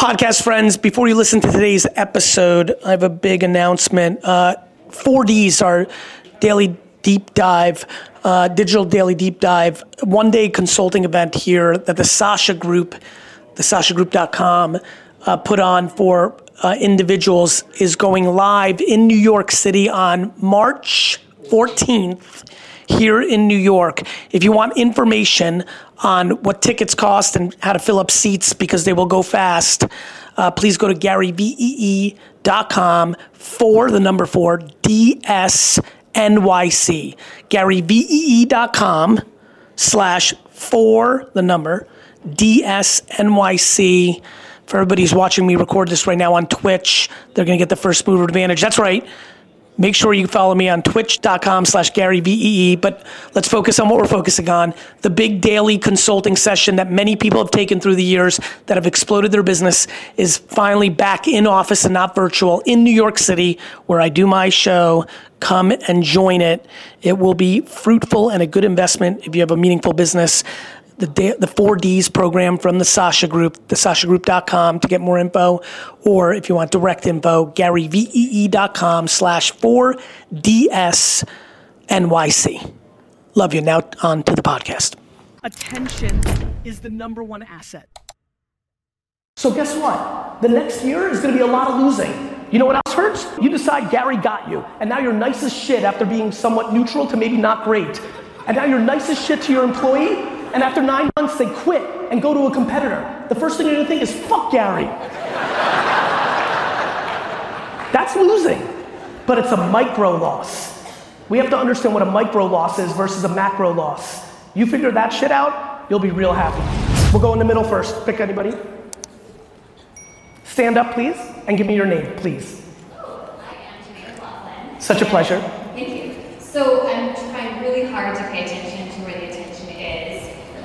Podcast friends, before you listen to today's episode, I have a big announcement. Uh, 4Ds, our daily deep dive, uh, digital daily deep dive, one day consulting event here that the Sasha Group, the sashagroup.com, uh, put on for uh, individuals is going live in New York City on March 14th here in New York. If you want information on what tickets cost and how to fill up seats because they will go fast, uh, please go to garyvee.com for the number four DSNYC. garyvee.com slash for the number DSNYC. For everybody who's watching me record this right now on Twitch, they're going to get the first mover advantage. That's right. Make sure you follow me on twitch.com slash Gary VEE. But let's focus on what we're focusing on the big daily consulting session that many people have taken through the years that have exploded their business is finally back in office and not virtual in New York City, where I do my show. Come and join it. It will be fruitful and a good investment if you have a meaningful business the, the 4Ds program from the Sasha Group, thesashagroup.com to get more info. Or if you want direct info, garyvee.com slash 4DSNYC. Love you. Now on to the podcast. Attention is the number one asset. So guess what? The next year is going to be a lot of losing. You know what else hurts? You decide Gary got you, and now you're nice as shit after being somewhat neutral to maybe not great. And now you're nice as shit to your employee, and after nine months they quit and go to a competitor, the first thing you're gonna think is, fuck Gary. That's losing, but it's a micro loss. We have to understand what a micro loss is versus a macro loss. You figure that shit out, you'll be real happy. We'll go in the middle first. Pick anybody. Stand up, please, and give me your name, please. Such a pleasure. Thank you. So I'm trying really hard to pay attention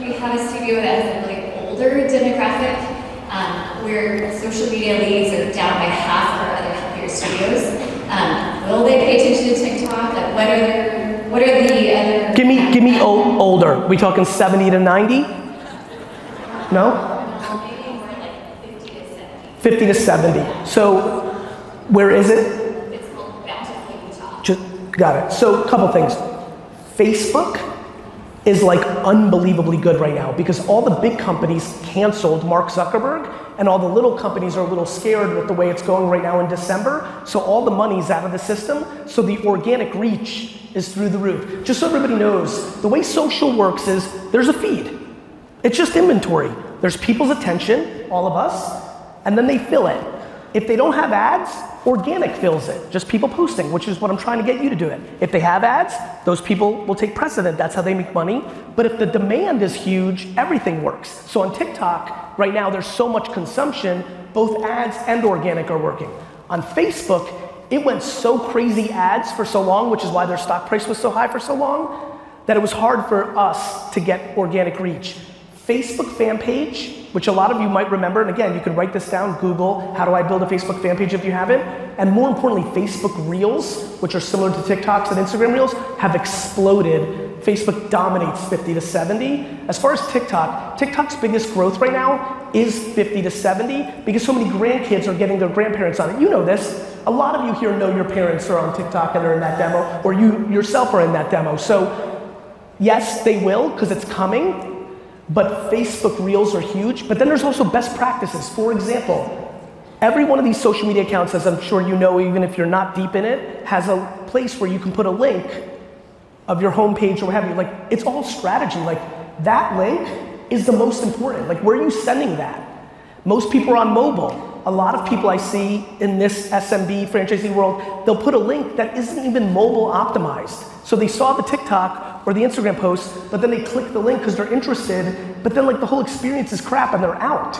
we have a studio that has a really older demographic, um, where social media leads are down by half our other healthier studios. Um, will they pay attention to TikTok? Like, what are their, what are the other? Give me, give me older. We talking 70 to 90? No. 50 to 70. So, where is it? It's called Bountifully Just got it. So, a couple things. Facebook is like unbelievably good right now because all the big companies canceled Mark Zuckerberg and all the little companies are a little scared with the way it's going right now in December. So all the money's out of the system. So the organic reach is through the roof. Just so everybody knows, the way social works is there's a feed. It's just inventory. There's people's attention, all of us, and then they fill it. If they don't have ads, organic fills it. Just people posting, which is what I'm trying to get you to do it. If they have ads, those people will take precedent. That's how they make money. But if the demand is huge, everything works. So on TikTok, right now, there's so much consumption, both ads and organic are working. On Facebook, it went so crazy ads for so long, which is why their stock price was so high for so long, that it was hard for us to get organic reach. Facebook fan page which a lot of you might remember. And again, you can write this down, Google, how do I build a Facebook fan page if you haven't. And more importantly, Facebook Reels, which are similar to TikToks and Instagram Reels, have exploded. Facebook dominates 50 to 70. As far as TikTok, TikTok's biggest growth right now is 50 to 70 because so many grandkids are getting their grandparents on it. You know this. A lot of you here know your parents are on TikTok and are in that demo, or you yourself are in that demo. So, yes, they will because it's coming, but Facebook Reels are huge. But then there's also best practices. For example, every one of these social media accounts, as I'm sure you know, even if you're not deep in it, has a place where you can put a link of your homepage or what have you. Like, it's all strategy. Like, that link is the most important. Like, where are you sending that? Most people are on mobile. A lot of people I see in this SMB franchisee world, they'll put a link that isn't even mobile optimized. So they saw the TikTok or the Instagram post, but then they click the link because they're interested, but then like the whole experience is crap and they're out.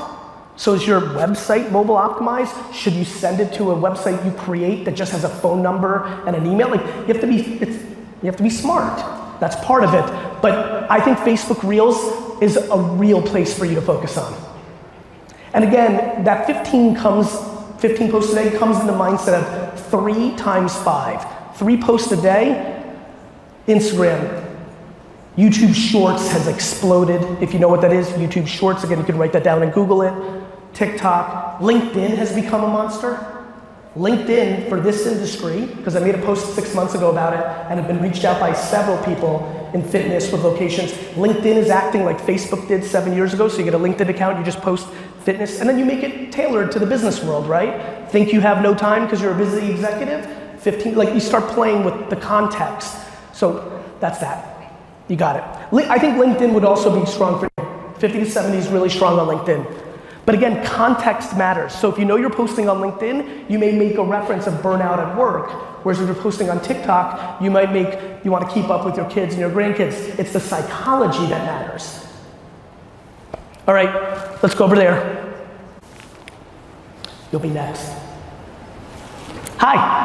So is your website mobile optimized? Should you send it to a website you create that just has a phone number and an email? Like you have to be, you have to be smart. That's part of it. But I think Facebook Reels is a real place for you to focus on. And again, that 15 comes, 15 posts a day comes in the mindset of three times five. Three posts a day Instagram. YouTube Shorts has exploded. If you know what that is, YouTube Shorts, again, you can write that down and Google it. TikTok. LinkedIn has become a monster. LinkedIn for this industry, because I made a post six months ago about it and have been reached out by several people in fitness with locations. LinkedIn is acting like Facebook did seven years ago. So you get a LinkedIn account, you just post fitness, and then you make it tailored to the business world, right? Think you have no time because you're a busy executive? 15, like you start playing with the context. So that's that. You got it. I think LinkedIn would also be strong for you. 50 to 70 is really strong on LinkedIn. But again, context matters. So if you know you're posting on LinkedIn, you may make a reference of burnout at work. Whereas if you're posting on TikTok, you might make, you want to keep up with your kids and your grandkids. It's the psychology that matters. All right, let's go over there. You'll be next. Hi.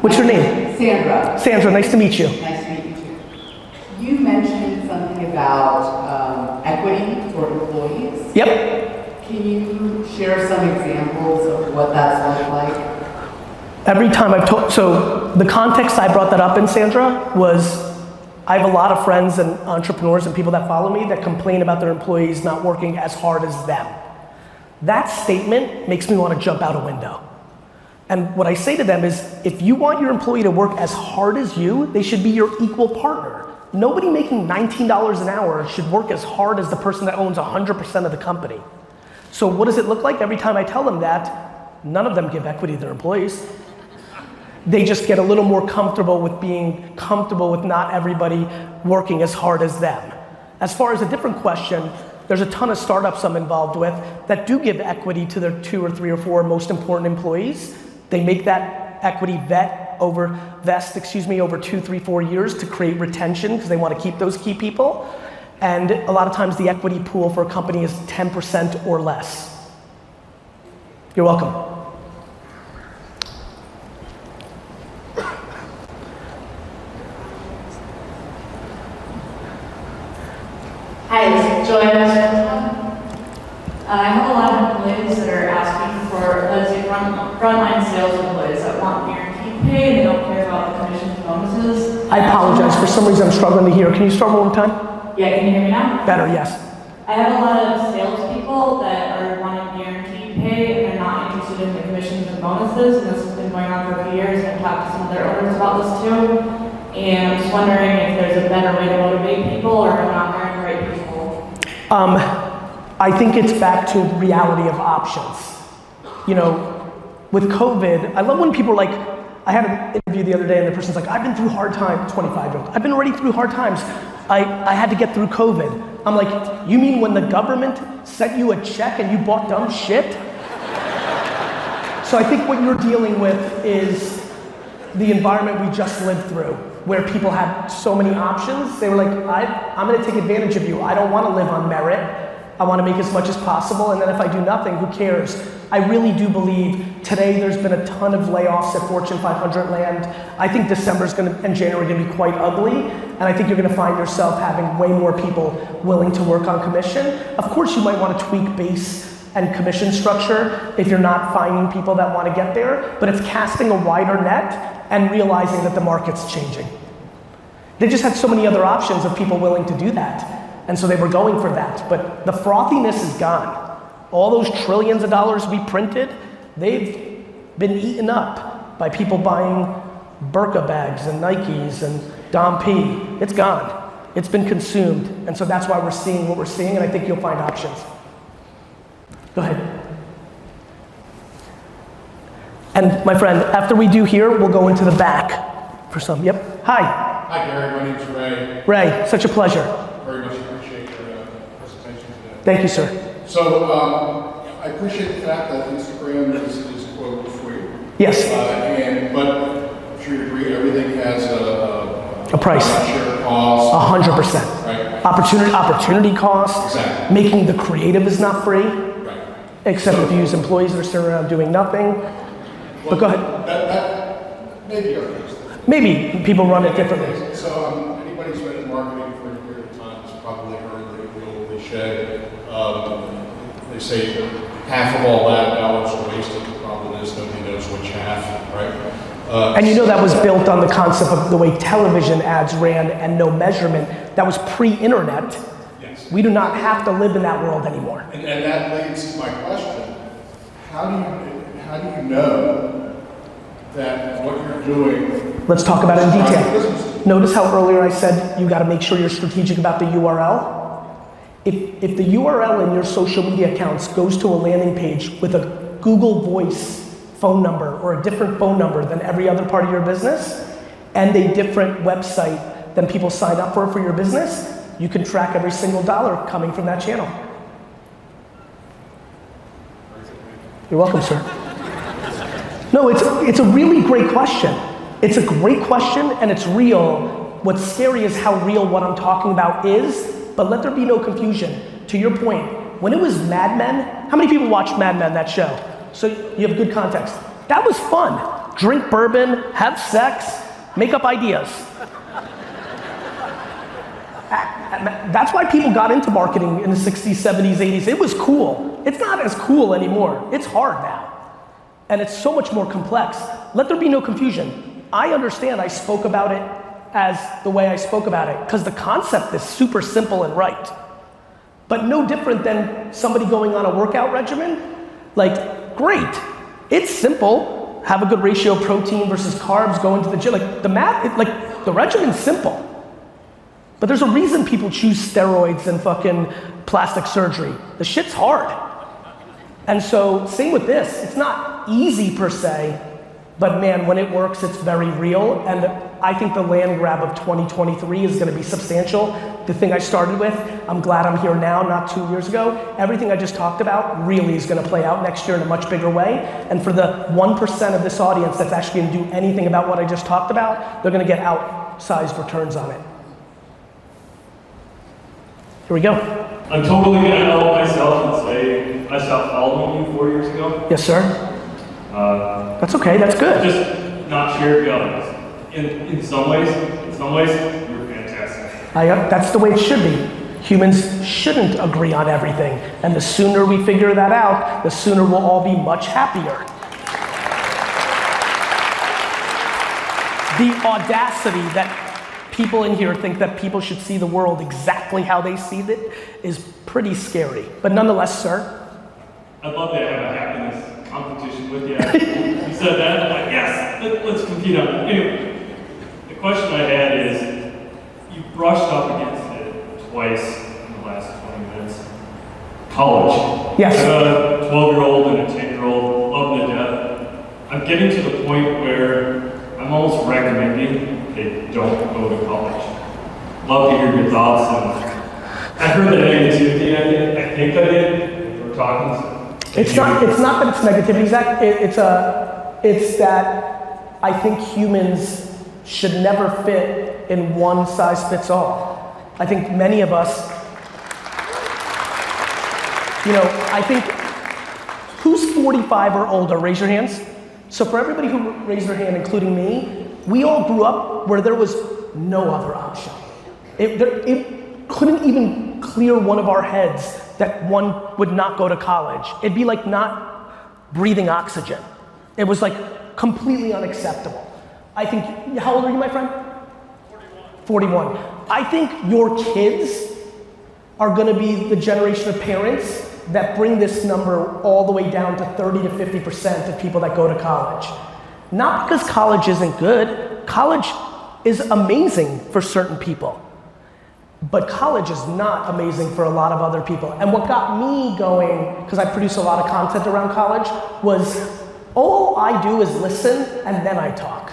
What's your name? Sandra. Sandra, nice to meet you. Nice to meet you too. You mentioned something about um, equity for employees. Yep. Can you share some examples of what that's looked like? Every time I've told, so the context I brought that up in, Sandra, was I have a lot of friends and entrepreneurs and people that follow me that complain about their employees not working as hard as them. That statement makes me want to jump out a window. And what I say to them is if you want your employee to work as hard as you, they should be your equal partner. Nobody making $19 an hour should work as hard as the person that owns 100% of the company. So, what does it look like every time I tell them that? None of them give equity to their employees. They just get a little more comfortable with being comfortable with not everybody working as hard as them. As far as a different question, there's a ton of startups I'm involved with that do give equity to their two or three or four most important employees. They make that equity vet over vest, excuse me, over two, three, four years to create retention because they want to keep those key people. And a lot of times the equity pool for a company is 10% or less. You're welcome. Hi, this is Joanna. Uh, I have a lot of employees that are asking for, let's say, front, frontline sales employees that want guaranteed pay and they don't care about the commissions and bonuses. I apologize. For some reason, I'm struggling to hear. Can you start one more time? Yeah, can you hear me now? Better, yes. I have a lot of salespeople that are wanting guaranteed pay and they're not interested in the commissions and bonuses. And this has been going on for a few years and I've talked to some of their owners about this too. And I'm just wondering if there's a better way to motivate people or not hiring the right people. Um, I think it's back to reality of options. You know, with COVID, I love when people are like, I had an interview the other day and the person's like, I've been through hard times, 25 year old. I've been already through hard times. I, I had to get through COVID. I'm like, you mean when the government sent you a check and you bought dumb shit? so I think what you're dealing with is the environment we just lived through, where people had so many options. They were like, I, I'm gonna take advantage of you. I don't wanna live on merit. I want to make as much as possible, and then if I do nothing, who cares? I really do believe today there's been a ton of layoffs at Fortune 500 land. I think December's to and January to be quite ugly, and I think you're to find yourself having way more people willing to work on commission. Of course, you might want to tweak base and commission structure if you're not finding people that want to get there, but it's casting a wider net and realizing that the market's changing. They just had so many other options of people willing to do that. And so they were going for that. But the frothiness is gone. All those trillions of dollars we printed, they've been eaten up by people buying Birkin bags and Nikes and Dom P. It's gone. It's been consumed. And so that's why we're seeing what we're seeing, and I think you'll find options. Go ahead. And my friend, after we do here, we'll go into the back for some. Yep. Hi. Hi, Gary. My name's Ray. Ray, such a pleasure. Very much appreciate your uh, presentation today. Thank you, sir. So, um, I appreciate the fact that Instagram is, is quote free. Yes. Uh, and, but I'm sure you agree, everything has a, a, A price. Share cost. A hundred percent. Right. Opportunity, opportunity cost. Exactly. Making the creative is not free, Except if you use employees that are sitting around doing nothing. But go ahead. That, that may be our case. Maybe people run it differently. So, um, anybody who's been in marketing for a period of time has probably heard the, old cliche. Um, they say half of all that dollars are wasted. The problem is nobody knows which half, right? Uh, And you know that was built on the concept of the way television ads ran and no measurement. That was pre-internet. We do not have to live in that world anymore. And, and that leads to my question. How do you, how do you know that what you're doing? Let's talk about it in detail. Notice how earlier I said you got to make sure you're strategic about the URL? If, if the URL in your social media accounts goes to a landing page with a Google Voice phone number or a different phone number than every other part of your business and a different website than people sign up for for your business, you can track every single dollar coming from that channel. You're welcome, sir. No, it's, it's a really great question. It's a great question and it's real. What's scary is how real what I'm talking about is, but let there be no confusion. To your point, when it was Mad Men, how many people watched Mad Men, that show? So you have good context. That was fun. Drink bourbon, have sex, make up ideas. That's why people got into marketing in the 60s, 70s, 80s. It was cool. It's not as cool anymore. It's hard now. And it's so much more complex. Let there be no confusion. I understand I spoke about it as the way I spoke about it because the concept is super simple and right. But no different than somebody going on a workout regimen. Like, great. It's simple. Have a good ratio of protein versus carbs, go into the gym. Like, the math, it, like, the regimen's simple. But there's a reason people choose steroids and fucking plastic surgery. The shit's hard. And so, same with this. It's not easy per se, but man, when it works, it's very real. And I think the land grab of 2023 is going to be substantial. The thing I started with, I'm glad I'm here now, not two years ago. Everything I just talked about really is going to play out next year in a much bigger way. And for the 1% of this audience that's actually to do anything about what I just talked about, they're to get outsized returns on it. Here we go. I'm totally gonna out myself and say I stopped following you four years ago. Yes, sir. Uh, That's okay. That's good. just not share guns. In in some ways, in some ways, you're fantastic. I, uh, that's the way it should be. Humans shouldn't agree on everything. And the sooner we figure that out, the sooner we'll all be much happier. The audacity that people in here think that people should see the world exactly how they see it is pretty scary. But nonetheless, sir, I'd love to have a happiness competition with you. you said that, I'm like, yes, let, let's compete on it. Anyway, the question I had is, you brushed up against it twice in the last 20 minutes. College. Yes. I have a 12 year old and a 10 year old, love them to death. I'm getting to the point where I'm almost recommending they don't go to college. Love to hear your thoughts. And I heard the negativity, I think, I think I did. We're talking. it's not, it's not that it's negativity, Zach. It, it's, a, it's that I think humans should never fit in one size fits all. I think many of us, you know, I think who's 45 or older? Raise your hands. So for everybody who raised their hand, including me, we all grew up where there was no other option. It, there, it couldn't even clear one of our heads that one would not go to college. It'd be like not breathing oxygen. It was like completely unacceptable. I think, how old are you, my friend? 41. I think your kids are going to be the generation of parents that bring this number all the way down to 30 to 50% of people that go to college. Not because college isn't good, college is amazing for certain people. But college is not amazing for a lot of other people. And what got me going, because I produce a lot of content around college, was all I do is listen and then I talk.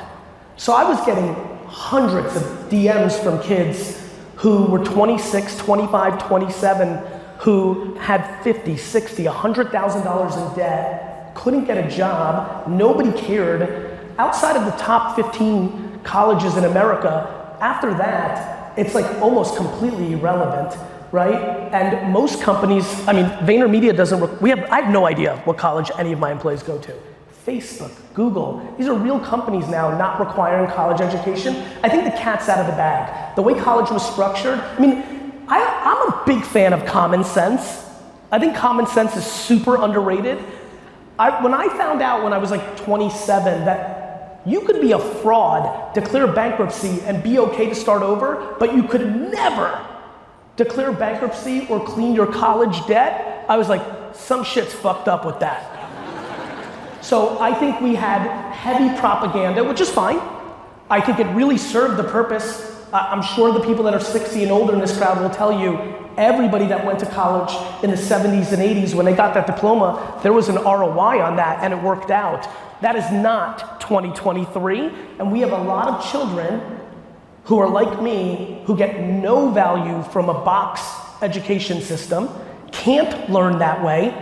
So I was getting hundreds of DMs from kids who were 26, 25, 27, who had 50, 60, $100,000 in debt, couldn't get a job, nobody cared. Outside of the top 15 colleges in America, after that, it's like almost completely irrelevant, right? And most companies, I mean, VaynerMedia doesn't, we have, I have no idea what college any of my employees go to. Facebook, Google, these are real companies now not requiring college education. I think the cat's out of the bag. The way college was structured, I mean, I, I'm a big fan of common sense. I think common sense is super underrated. I, when I found out when I was like 27 that you could be a fraud, declare bankruptcy, and be okay to start over, but you could never declare bankruptcy or clean your college debt, I was like, some shit's fucked up with that. So I think we had heavy propaganda, which is fine. I think it really served the purpose. I'm sure the people that are 60 and older in this crowd will tell you everybody that went to college in the 70s and 80s, when they got that diploma, there was an ROI on that and it worked out. That is not 2023, and we have a lot of children who are like me, who get no value from a box education system, can't learn that way,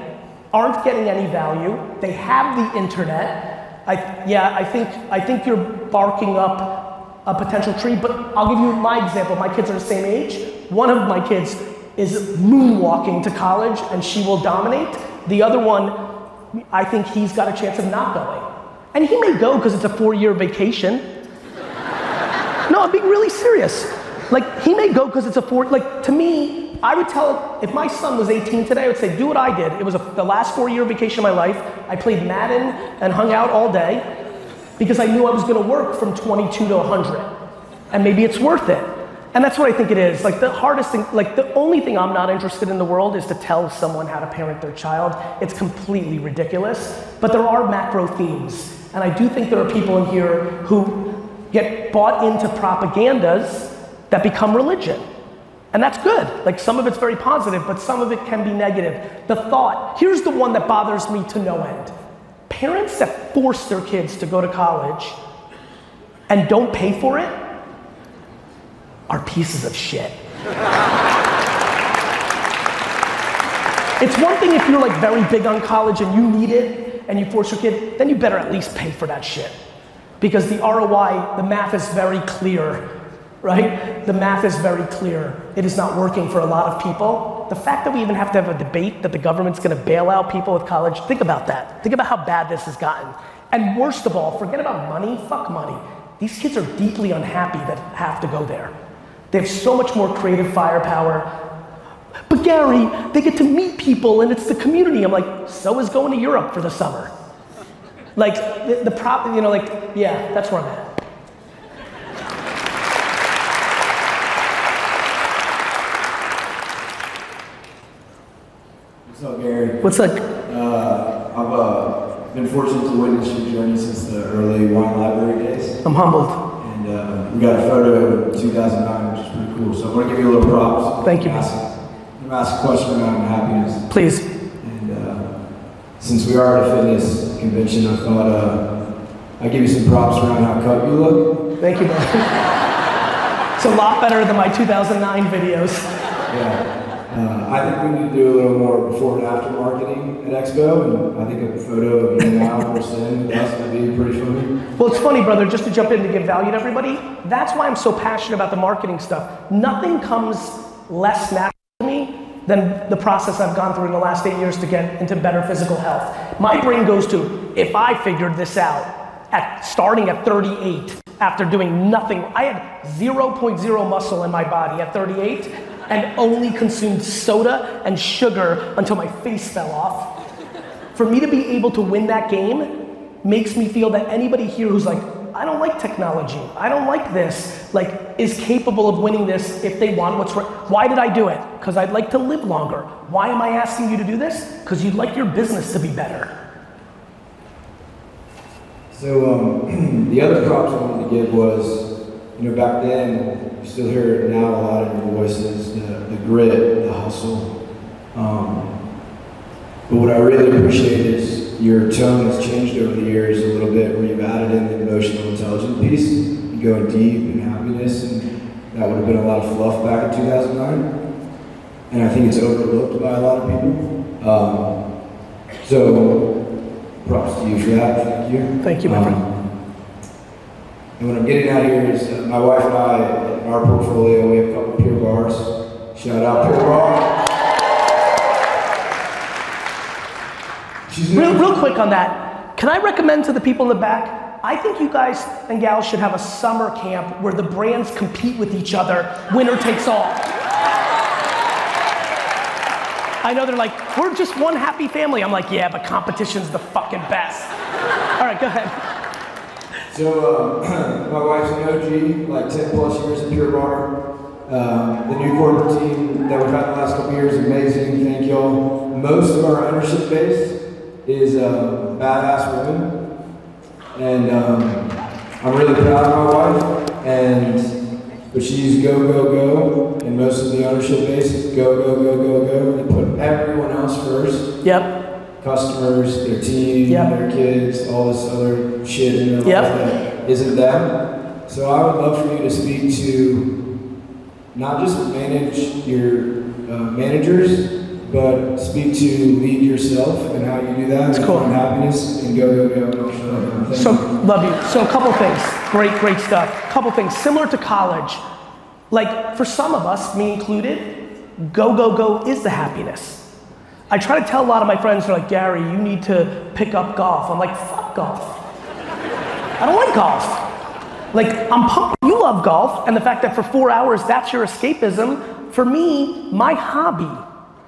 aren't getting any value. They have the internet. I, yeah, I think, I think you're barking up a potential tree, but I'll give you my example. My kids are the same age. One of my kids is moonwalking to college and she will dominate. The other one, I think he's got a chance of not going. And he may go because it's a four year vacation. No, I'm being really serious. Like, he may go because it's a four, like, to me, I would tell, if my son was 18 today, I would say, do what I did. It was a, the last four year vacation of my life. I played Madden and hung out all day because I knew I was gonna work from 22 to 100. And maybe it's worth it. And that's what I think it is. Like, the hardest thing, like, the only thing I'm not interested in the world is to tell someone how to parent their child. It's completely ridiculous. But there are macro themes. And I do think there are people in here who get bought into propagandas that become religion. And that's good. Like some of it's very positive, but some of it can be negative. The thought, here's the one that bothers me to no end. Parents that force their kids to go to college and don't pay for it are pieces of shit. it's one thing if you're like very big on college and you need it and you force your kid, then you better at least pay for that shit. Because the ROI, the math is very clear, right? The math is very clear. It is not working for a lot of people. The fact that we even have to have a debate that the government's gonna bail out people with college, think about that. Think about how bad this has gotten. And worst of all, forget about money, fuck money. These kids are deeply unhappy that have to go there. They have so much more creative firepower. But Gary, they get to meet people and it's the community. I'm like, so is going to Europe for the summer. Like the, the prop, you know, like, yeah, that's where I'm at. What's up, Gary? What's up? Uh, I've uh, been fortunate to witness your journey since the early wine library days. I'm humbled. And uh, we got a photo in 2009, which is pretty cool. So I want to give you a little props. Thank you. I'm ask, a question around happiness. Please. And uh, since we are at a fitness convention, I thought uh, I'd give you some props around how cut you look. Thank you, brother. it's a lot better than my 2009 videos. Yeah. Uh, I think we need to do a little more before and after marketing at Expo, and I think a photo of you now or Sin with us would be pretty funny. Well, it's funny, brother, just to jump in to give value to everybody. That's why I'm so passionate about the marketing stuff. Nothing comes less natural than the process I've gone through in the last eight years to get into better physical health. My brain goes to, if I figured this out at starting at 38 after doing nothing, I had 0.0 muscle in my body at 38 and only consumed soda and sugar until my face fell off. For me to be able to win that game makes me feel that anybody here who's like, I don't like technology, I don't like this, like, is capable of winning this if they want what's right. Why did I do it? Because I'd like to live longer. Why am I asking you to do this? Because you'd like your business to be better. So um, the other props I wanted to give was, you know, back then, you still hear now a lot in your voices, the, the grit, the hustle. Um, but what I really appreciate is your tone has changed over the years going deep in happiness, and that would have been a lot of fluff back in 2009. And I think it's overlooked by a lot of people. Um, so props to you for that. Thank you. Thank you, my friend. Um, And what I'm getting at here is uh, my wife and I, in our portfolio, we have a couple of Pure Barres. Shout out Pure Barre. She's Real, real quick on that, can I recommend to the people in the back? I think you guys and gals should have a summer camp where the brands compete with each other, winner takes all. I know they're like, we're just one happy family. I'm like, yeah, but competition's the fucking best. All right, go ahead. So, uh, my wife's an OG, like 10 plus years at Pure Barre. Um, the new corporate team that we've had the last couple years is amazing. Thank y'all. Most of our ownership base is uh, badass women, and um, I'm really proud of my wife. And but she's go go go, and most of the ownership base is go go go go go. They put everyone else first Yep. customers, their team, Yep. their kids, all this other shit in their Yep. life that isn't them. So I would love for you to speak to not just manage your uh, managers, but speak to lead yourself and how you do that. It's cool. happiness and go, go, go. and I'll shut up now. Thank So, you. love you. So, a couple things. Great, great stuff. A Couple things. Similar to college. Like, for some of us, me included, go, go, go is the happiness. I try to tell a lot of my friends, they're like, Gary, you need to pick up golf. I'm like, fuck golf. I don't like golf. Like, I'm pumped. You love golf, and the fact that for four hours that's your escapism. For me, my hobby,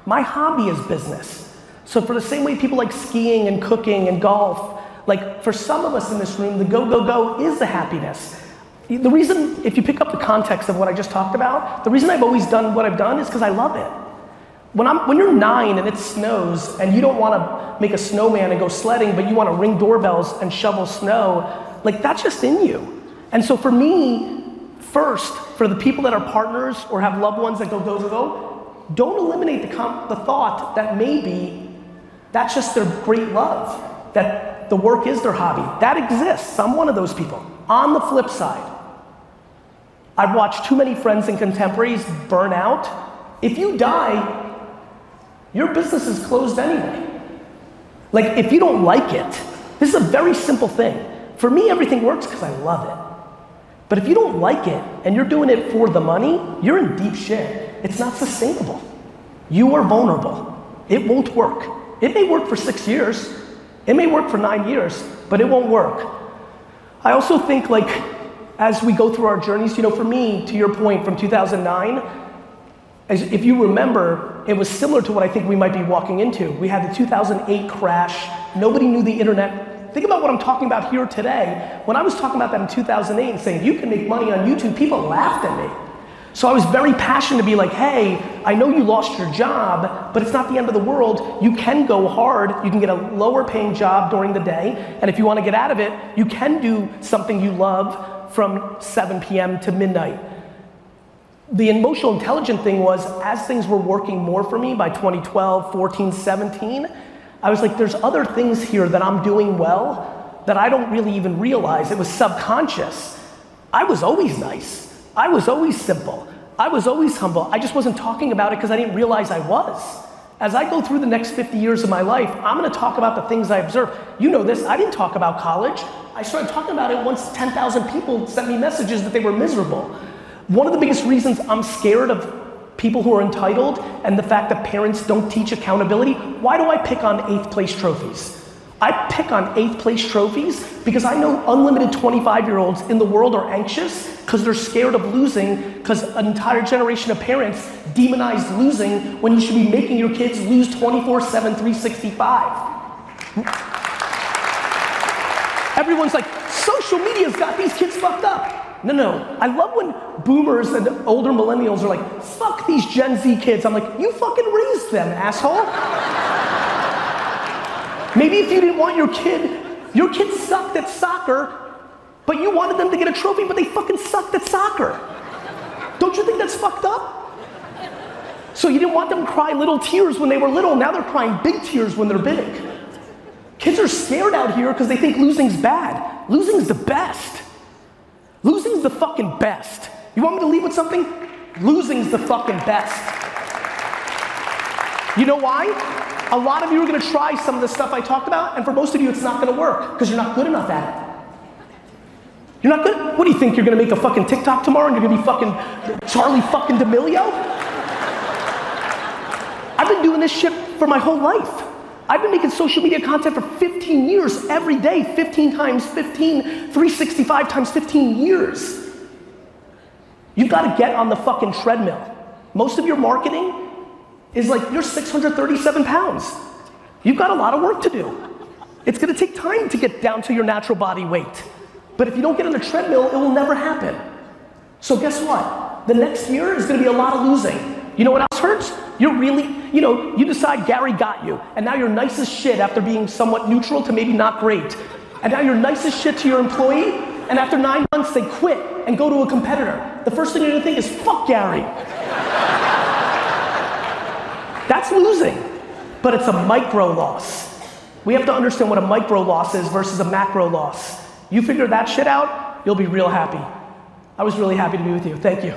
my hobby is business. So, for the same way people like skiing and cooking and golf, like for some of us in this room, the go, go, go is the happiness. The reason, if you pick up the context of what I just talked about, the reason I've always done what I've done is because I love it. When, I'm, when you're nine and it snows and you don't want to make a snowman and go sledding, but you want to ring doorbells and shovel snow, like that's just in you. And so for me, first, for the people that are partners or have loved ones that go, go, go, go, don't eliminate the, the thought that maybe that's just their great love, that the work is their hobby. That exists. I'm one of those people. On the flip side, I've watched too many friends and contemporaries burn out. If you die, your business is closed anyway. Like, if you don't like it, this is a very simple thing. For me, everything works because I love it. But if you don't like it and you're doing it for the money, you're in deep shit. It's not sustainable. You are vulnerable. It won't work. It may work for six years, it may work for nine years, but it won't work. I also think, like, as we go through our journeys, you know, for me, to your point from 2009, as if you remember, it was similar to what I think we might be walking into. We had the 2008 crash. Nobody knew the internet. Think about what I'm talking about here today. When I was talking about that in 2008 and saying you can make money on YouTube, people laughed at me. So I was very passionate to be like, hey, I know you lost your job, but it's not the end of the world. You can go hard. You can get a lower paying job during the day. And if you want to get out of it, you can do something you love from 7 p.m. to midnight. The emotional intelligent thing was as things were working more for me by 2012, 14, 17, I was like, there's other things here that I'm doing well that I don't really even realize. It was subconscious. I was always nice. I was always simple. I was always humble. I just wasn't talking about it because I didn't realize I was. As I go through the next 50 years of my life, I'm gonna talk about the things I observe. You know this, I didn't talk about college. I started talking about it once 10,000 people sent me messages that they were miserable. One of the biggest reasons I'm scared of people who are entitled and the fact that parents don't teach accountability, why do I pick on eighth place trophies? I pick on eighth place trophies because I know unlimited 25 year olds in the world are anxious because they're scared of losing because an entire generation of parents demonize losing when you should be making your kids lose 24 7, 365. Everyone's like, social media's got these kids fucked up. No, no. I love when boomers and older millennials are like, fuck these Gen Z kids. I'm like, you fucking raised them, asshole. Maybe if you didn't want your kid, your kid sucked at soccer, but you wanted them to get a trophy, but they fucking sucked at soccer. Don't you think that's fucked up? So you didn't want them to cry little tears when they were little, now they're crying big tears when they're big. Kids are scared out here because they think losing's bad. Losing's the best. Losing's the fucking best. You want me to leave with something? Losing's the fucking best. You know why? A lot of you are gonna try some of the stuff I talked about, and for most of you, it's not gonna work because you're not good enough at it. You're not good. What do you think? You're gonna make a fucking TikTok tomorrow and you're gonna be fucking Charlie fucking D'Amelio? I've been doing this shit for my whole life. I've been making social media content for 15 years, every day, 15 times 15, 365 times 15 years. You've got to get on the fucking treadmill. Most of your marketing is like you're 637 pounds. You've got a lot of work to do. It's gonna take time to get down to your natural body weight. But if you don't get on the treadmill, it will never happen. So guess what? The next year is gonna be a lot of losing. You know what else hurts? You're really, you know, you decide Gary got you, and now you're nice as shit after being somewhat neutral to maybe not great. And now you're nice as shit to your employee, and after nine months they quit and go to a competitor. The first thing you're gonna think is, fuck Gary. That's losing, but it's a micro loss. We have to understand what a micro loss is versus a macro loss. You figure that shit out, you'll be real happy. I was really happy to be with you. Thank you.